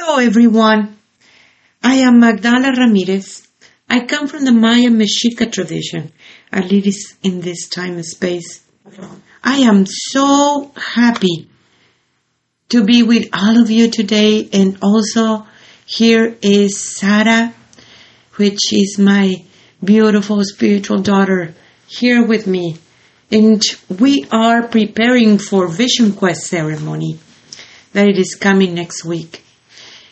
Hello, everyone. I am Magdala Ramirez. I come from the Maya Mexica tradition. I live in this time and space. I am so happy to be with all of you today, and also here is Sarah, which is my beautiful spiritual daughter, here with me. And we are preparing for Vision Quest ceremony that it is coming next week.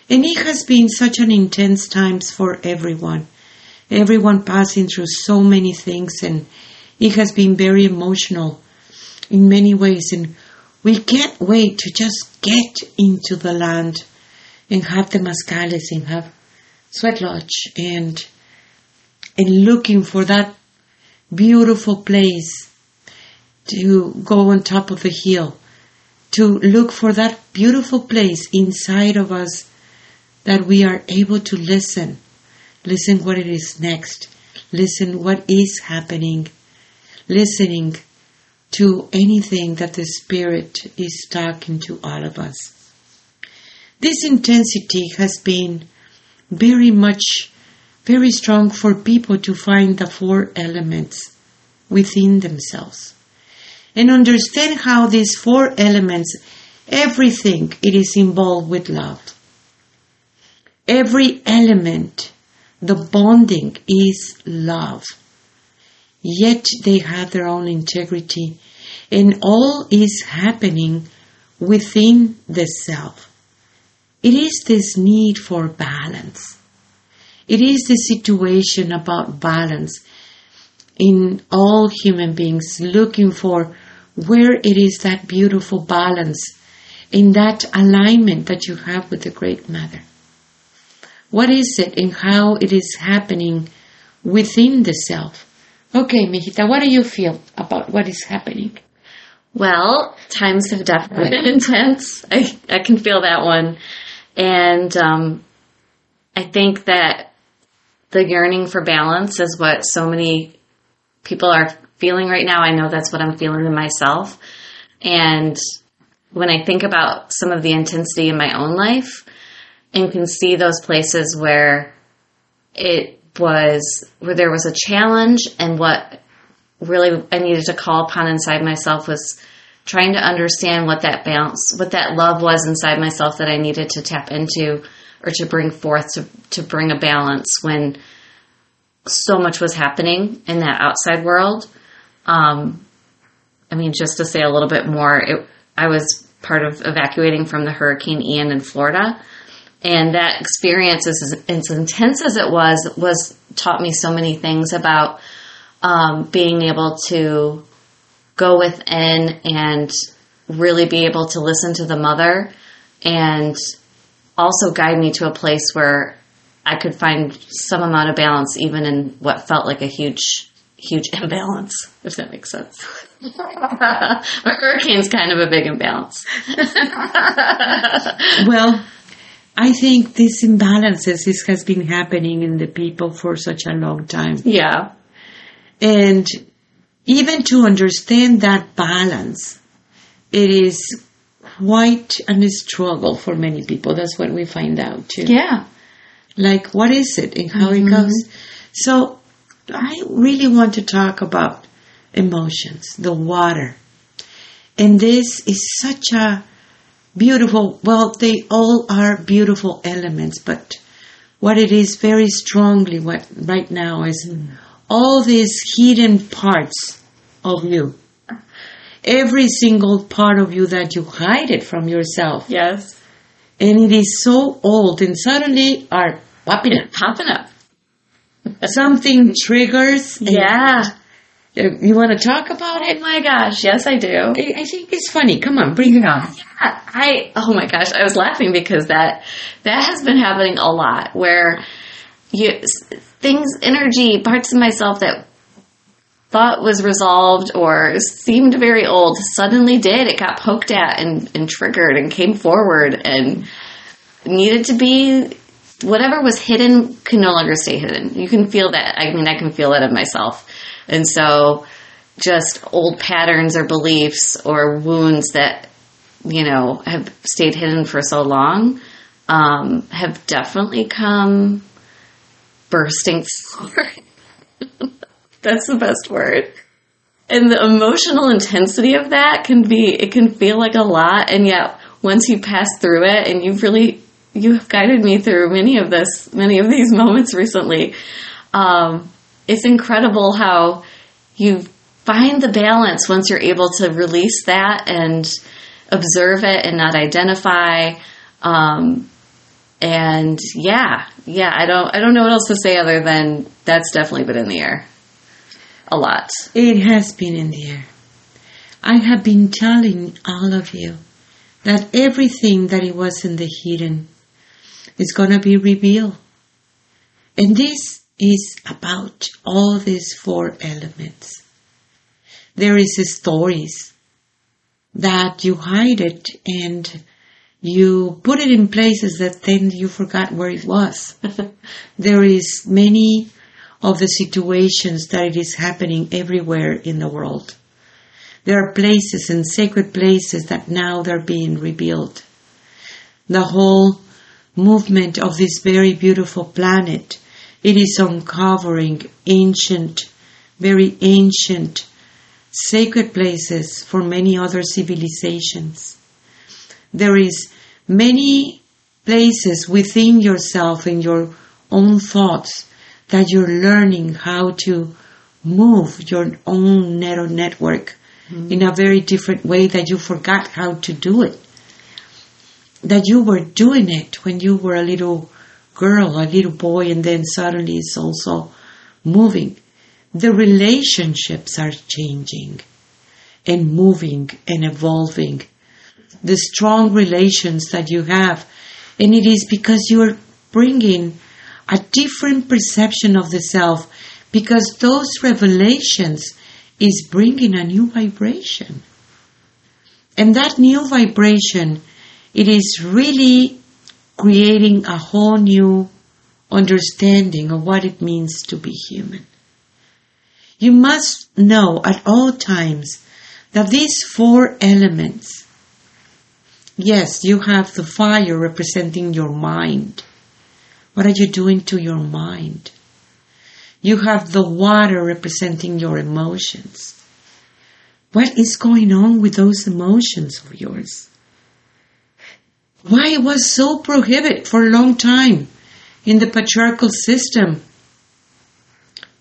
And it has been such an intense times for everyone. Everyone passing through so many things and it has been very emotional in many ways and we can't wait to just get into the land and have the mascales and have sweat lodge and and looking for that beautiful place to go on top of the hill to look for that beautiful place inside of us that we are able to listen. Listen what it is next. Listen what is happening. Listening to anything that the Spirit is talking to all of us. This intensity has been very much, very strong for people to find the four elements within themselves and understand how these four elements, everything, it is involved with love. Every element, the bonding is love. Yet they have their own integrity and all is happening within the self. It is this need for balance. It is the situation about balance in all human beings looking for where it is that beautiful balance in that alignment that you have with the Great Mother. What is it and how it is happening within the self? Okay, Mijita, what do you feel about what is happening? Well, times have definitely been intense. I, I can feel that one. And um, I think that the yearning for balance is what so many people are feeling right now. I know that's what I'm feeling in myself. And when I think about some of the intensity in my own life and can see those places where it was, where there was a challenge and what really I needed to call upon inside myself was trying to understand what that balance, what that love was inside myself that I needed to tap into or to bring forth to, to bring a balance when so much was happening in that outside world. Um, I mean, just to say a little bit more, it, I was part of evacuating from the Hurricane Ian in Florida. And that experience, as, as intense as it was, was taught me so many things about um, being able to go within and really be able to listen to the mother and also guide me to a place where I could find some amount of balance even in what felt like a huge huge imbalance, if that makes sense. a hurricane's kind of a big imbalance. Well, I think this imbalances this has been happening in the people for such a long time. yeah. And even to understand that balance, it is quite a struggle for many people. That's what we find out too. Yeah. Like, what is it and how it mm-hmm. goes? So, I really want to talk about emotions, the water. And this is such a beautiful, well, they all are beautiful elements, but what it is very strongly what right now is hmm. all these hidden parts of you. Every single part of you that you hide it from yourself. Yes. And it is so old and suddenly are popping up. Popping up. Something triggers. Yeah. You want to talk about Oh it? my gosh. Yes, I do. I I think it's funny. Come on, bring it on. Yeah, I oh my gosh, I was laughing because that that has been happening a lot where you things energy parts of myself that thought was resolved or seemed very old suddenly did it got poked at and, and triggered and came forward and needed to be whatever was hidden can no longer stay hidden you can feel that i mean i can feel it in myself and so just old patterns or beliefs or wounds that you know have stayed hidden for so long um, have definitely come bursting forth. That's the best word. And the emotional intensity of that can be, it can feel like a lot. And yet, once you pass through it and you've really, you have guided me through many of this, many of these moments recently. Um, it's incredible how you find the balance once you're able to release that and observe it and not identify. Um, and yeah, yeah, I don't, I don't know what else to say other than that's definitely been in the air a lot. It has been in the air. I have been telling all of you that everything that it was in the hidden is going to be revealed. And this is about all these four elements. There is stories that you hide it and you put it in places that then you forgot where it was. there is many of the situations that it is happening everywhere in the world. There are places and sacred places that now they're being rebuilt. The whole movement of this very beautiful planet, it is uncovering ancient, very ancient sacred places for many other civilizations. There is many places within yourself in your own thoughts that you're learning how to move your own neural network mm-hmm. in a very different way that you forgot how to do it. That you were doing it when you were a little girl, a little boy, and then suddenly it's also moving. The relationships are changing and moving and evolving. The strong relations that you have, and it is because you are bringing a different perception of the self because those revelations is bringing a new vibration. And that new vibration, it is really creating a whole new understanding of what it means to be human. You must know at all times that these four elements, yes, you have the fire representing your mind, what are you doing to your mind? You have the water representing your emotions. What is going on with those emotions of yours? Why it was so prohibited for a long time in the patriarchal system.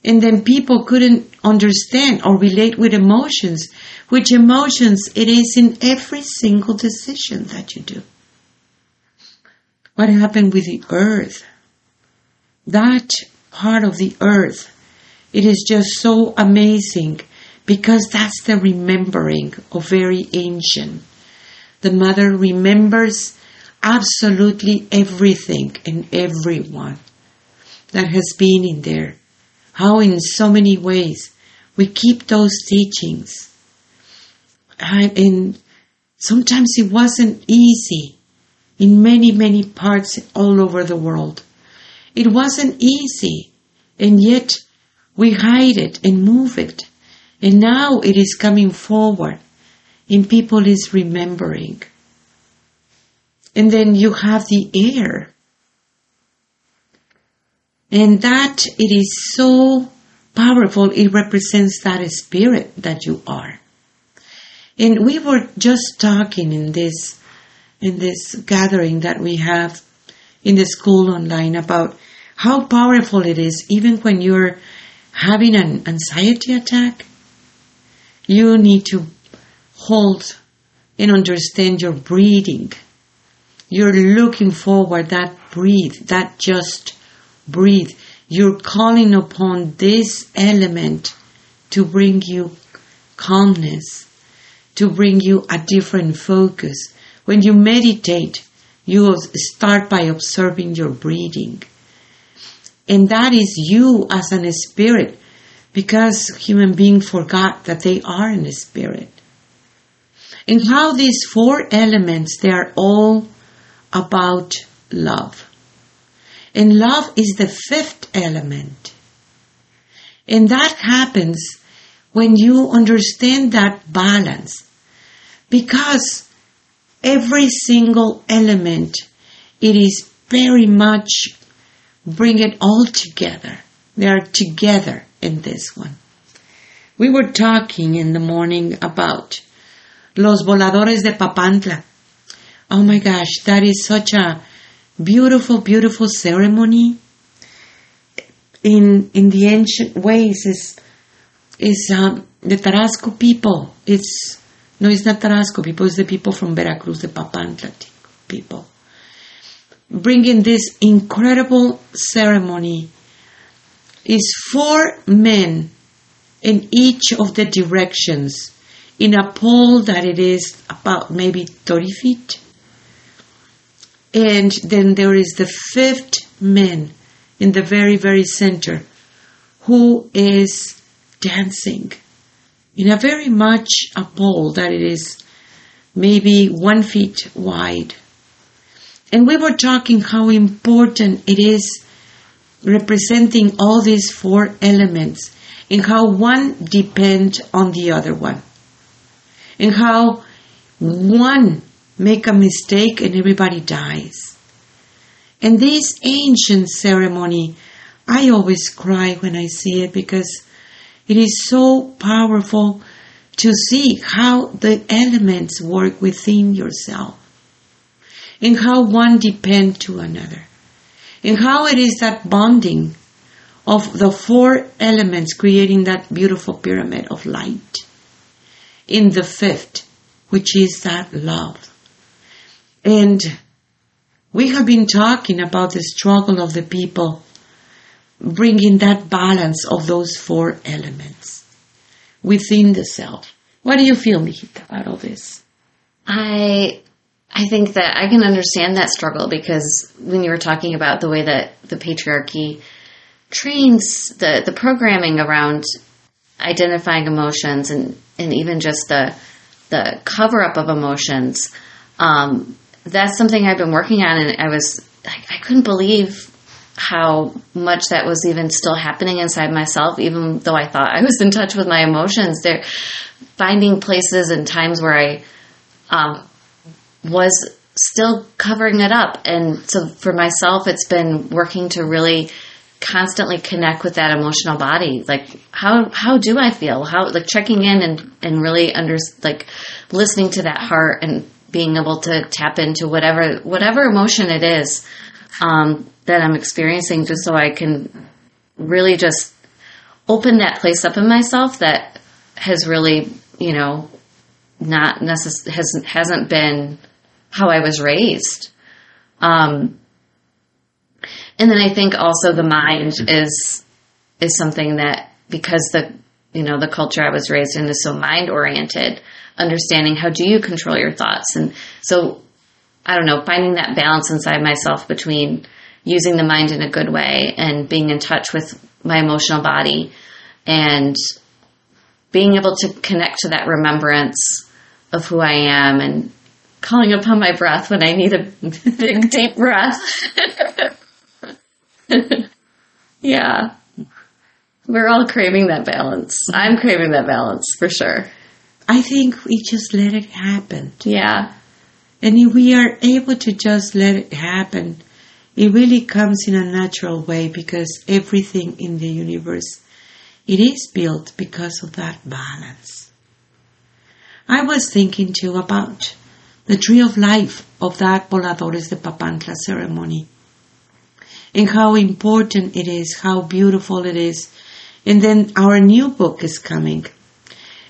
And then people couldn't understand or relate with emotions, which emotions it is in every single decision that you do. What happened with the earth? that part of the earth, it is just so amazing because that's the remembering of very ancient. The mother remembers absolutely everything and everyone that has been in there. How, in so many ways, we keep those teachings. And sometimes it wasn't easy in many, many parts all over the world. It wasn't easy, and yet we hide it and move it. And now it is coming forward, and people is remembering. And then you have the air. And that it is so powerful, it represents that spirit that you are. And we were just talking in this in this gathering that we have in the school online about how powerful it is even when you're having an anxiety attack. You need to hold and understand your breathing. You're looking forward that breathe, that just breathe. You're calling upon this element to bring you calmness, to bring you a different focus. When you meditate, you start by observing your breathing. And that is you as an spirit, because human beings forgot that they are in a spirit. And how these four elements, they are all about love. And love is the fifth element. And that happens when you understand that balance. Because every single element it is very much bring it all together. They are together in this one. We were talking in the morning about Los Voladores de Papantla. Oh my gosh, that is such a beautiful, beautiful ceremony. In in the ancient ways is is um, the Tarasco people. It's no, it's not Tarasco people. It's the people from Veracruz, the Papantla people, bringing this incredible ceremony. Is four men in each of the directions in a pole that it is about maybe 30 feet. And then there is the fifth man in the very, very center who is dancing in a very much a pole that it is maybe one feet wide. And we were talking how important it is representing all these four elements and how one depend on the other one and how one make a mistake and everybody dies and this ancient ceremony i always cry when i see it because it is so powerful to see how the elements work within yourself and how one depend to another and how it is that bonding of the four elements creating that beautiful pyramid of light. In the fifth, which is that love. And we have been talking about the struggle of the people bringing that balance of those four elements within the self. What do you feel, Mijita, about all this? I I think that I can understand that struggle because when you were talking about the way that the patriarchy trains the, the programming around identifying emotions and, and even just the the cover up of emotions, um, that's something I've been working on and I was I, I couldn't believe how much that was even still happening inside myself, even though I thought I was in touch with my emotions. There, finding places and times where I um, was still covering it up. And so for myself, it's been working to really constantly connect with that emotional body. Like, how, how do I feel? How, like checking in and, and really under, like listening to that heart and being able to tap into whatever, whatever emotion it is, um, that I'm experiencing just so I can really just open that place up in myself that has really, you know, not necess- has hasn't been how I was raised. Um, and then I think also the mind is is something that because the you know the culture I was raised in is so mind oriented, understanding how do you control your thoughts, and so I don't know finding that balance inside myself between using the mind in a good way and being in touch with my emotional body and being able to connect to that remembrance of who I am and calling upon my breath when I need a big deep breath. yeah. We're all craving that balance. I'm craving that balance for sure. I think we just let it happen. Yeah. And if we are able to just let it happen, it really comes in a natural way because everything in the universe, it is built because of that balance. I was thinking too about the tree of life of that Voladores de Papantla ceremony and how important it is, how beautiful it is. And then our new book is coming.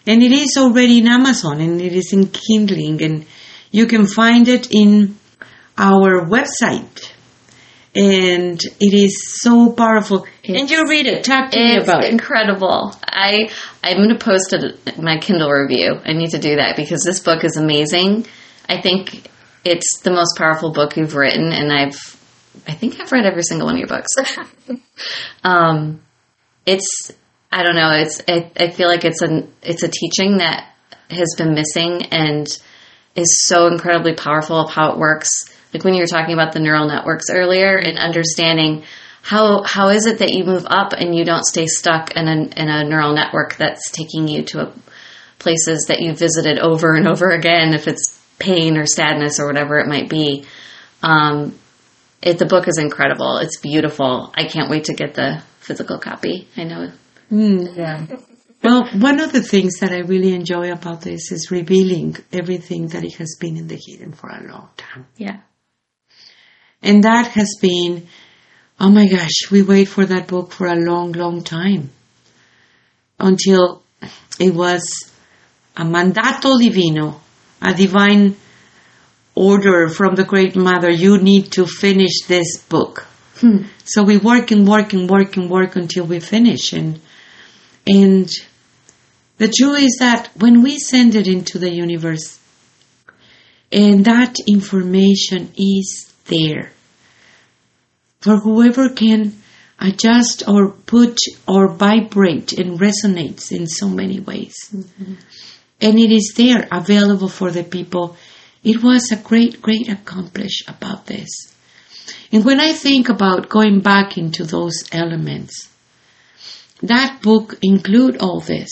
And it is already in Amazon and it is in Kindling and you can find it in our website. And it is so powerful. It's, and you read it. Talk to me about it. incredible. I I'm going to post it my Kindle review. I need to do that because this book is amazing. I think it's the most powerful book you've written, and I've I think I've read every single one of your books. um, it's I don't know. It's I, I feel like it's a it's a teaching that has been missing and is so incredibly powerful of how it works. Like when you were talking about the neural networks earlier and understanding how how is it that you move up and you don't stay stuck in a in a neural network that's taking you to a, places that you visited over and over again if it's pain or sadness or whatever it might be. Um, it, the book is incredible. It's beautiful. I can't wait to get the physical copy. I know. Hmm, yeah. Well, one of the things that I really enjoy about this is revealing everything that it has been in the hidden for a long time. Yeah. And that has been, oh my gosh, we wait for that book for a long, long time. Until it was a mandato divino, a divine order from the Great Mother. You need to finish this book. Hmm. So we work and work and work and work until we finish. And, and the truth is that when we send it into the universe, and that information is there for whoever can adjust or put or vibrate and resonates in so many ways. Mm-hmm. And it is there available for the people. It was a great, great accomplish about this. And when I think about going back into those elements, that book include all this.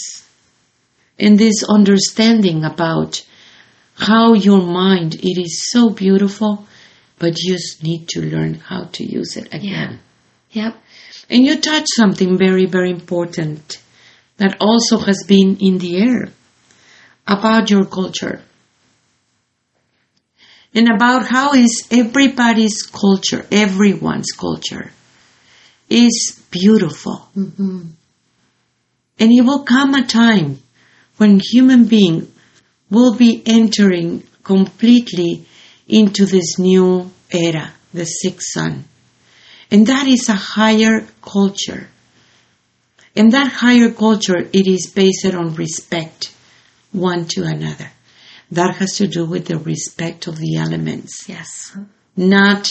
And this understanding about how your mind it is so beautiful but you just need to learn how to use it again. Yep. and you touch something very very important that also has been in the air about your culture and about how is everybody's culture everyone's culture is beautiful mm-hmm. and it will come a time when human being will be entering completely into this new era, the sixth sun. And that is a higher culture. And that higher culture, it is based on respect one to another. That has to do with the respect of the elements, Yes. not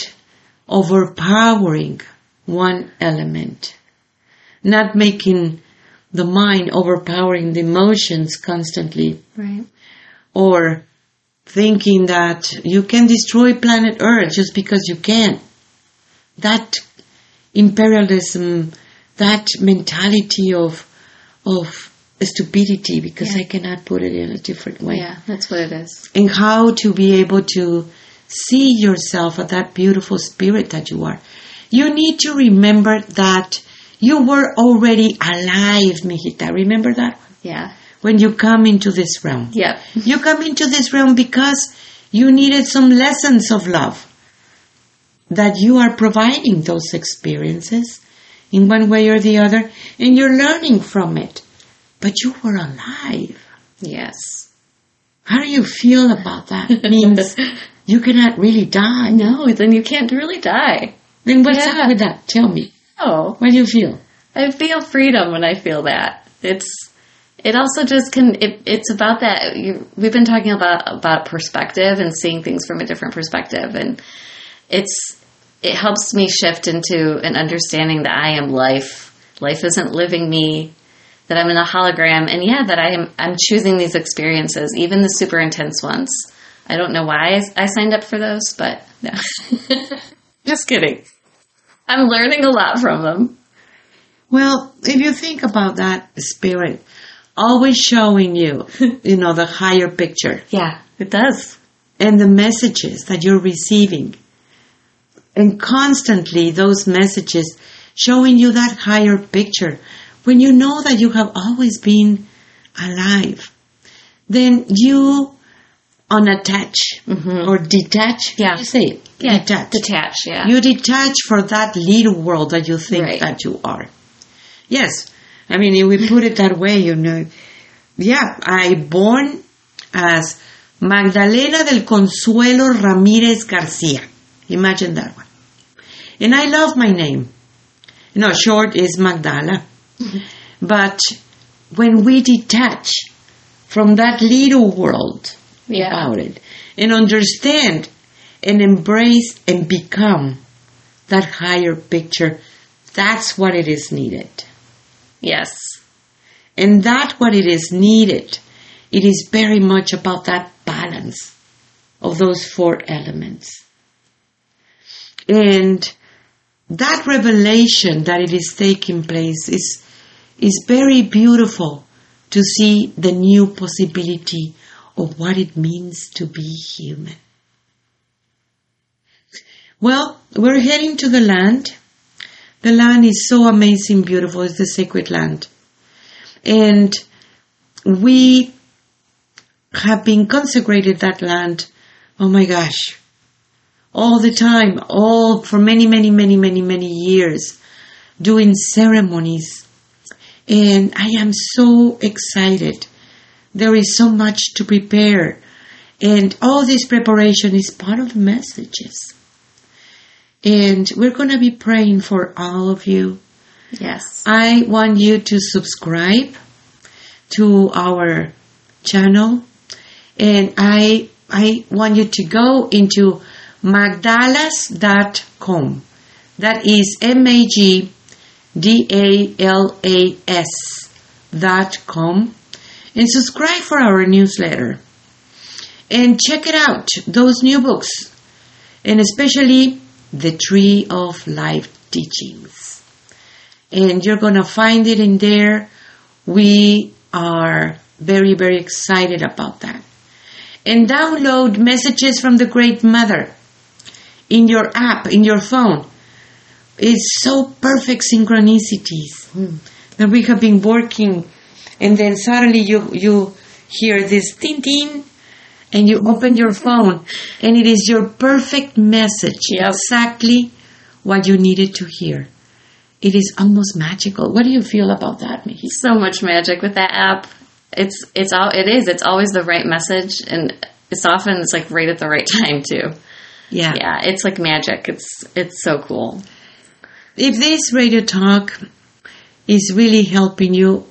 overpowering one element, not making the mind overpowering the emotions constantly Right. or thinking that you can destroy planet Earth just because you can. That imperialism, that mentality of of stupidity, because Yeah. I cannot put it in a different way. Yeah, that's what it is. And how to be able to see yourself as that beautiful spirit that you are. You need to remember that you were already alive, mijita. Remember that? Yeah. When you come into this realm. Yeah. You come into this realm because you needed some lessons of love. That you are providing those experiences in one way or the other, and you're learning from it. But you were alive. Yes. How do you feel about that? It means you cannot really die. No, then you can't really die. Then what's Yeah. up with that? Tell me. Oh, What do you feel? I feel freedom when I feel that. It's it also just can it, it's about that you, we've been talking about about perspective and seeing things from a different perspective and it's it helps me shift into an understanding that I am life. Life isn't living me. That I'm in a hologram, and yeah, that I am. I'm choosing these experiences, even the super intense ones. I don't know why I, I signed up for those, but no, just kidding. I'm learning a lot from them. Well, if you think about that spirit, always showing you, you know, the higher picture Yeah, it does. and the messages that you're receiving, and constantly those messages showing you that higher picture, when you know that you have always been alive, then you unattach or detach. Mm-hmm. Yeah. You say it. Yeah, Detach. detach. Yeah, You detach for that little world that you think Right. that you are. Yes. I mean, if we put it that way, you know, yeah, I born as Magdalena del Consuelo Ramirez Garcia. Imagine that one. And I love my name. You know, short is Magdala. But when we detach from that little world yeah, about it and understand and embrace and become that higher picture, that's what it is needed. yes, And that what it is needed. It is very much about that balance of those four elements. And that revelation that it is taking place is, is very beautiful to see the new possibility of what it means to be human. Well, we're heading to the land. The land is so amazing, beautiful. It's the sacred land. And we have been consecrated that land. Oh my gosh. All the time, all for many, many, many, many, many years, doing ceremonies. And I am so excited. There is so much to prepare. And all this preparation is part of the messages. And we're going to be praying for all of you. Yes. I want you to subscribe to our channel and I I want you to go into magdalas.com. That is M A G D A L A S dot com and subscribe for our newsletter. And check it out, those new books. And especially the Tree of Life teachings. And you're going to find it in there. We are very, very excited about that. And download messages from the Great Mother in your app, in your phone. It's so perfect synchronicities that we have been working. And then suddenly you, you hear this ting ting and you open your phone and it is your perfect message. Yep. Exactly what you needed to hear. It is almost magical. What do you feel about that, Mickey? so much magic with that app. It's it's all it is. It's always the right message, and it's often it's like right at the right time too. Yeah. Yeah, it's like magic. It's it's so cool. If this radio talk is really helping you,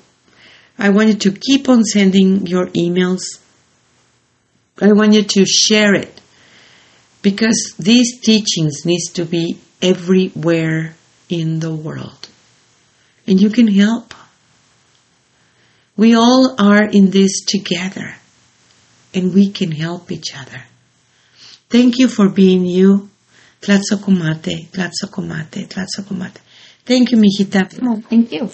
I want you to keep on sending your emails. I want you to share it because these teachings needs to be everywhere in the world. And you can help. We all are in this together and we can help each other. Thank you for being you. Tlazocamati, tlazocamati, tlazocamati. Thank you, mijita. Oh, thank you.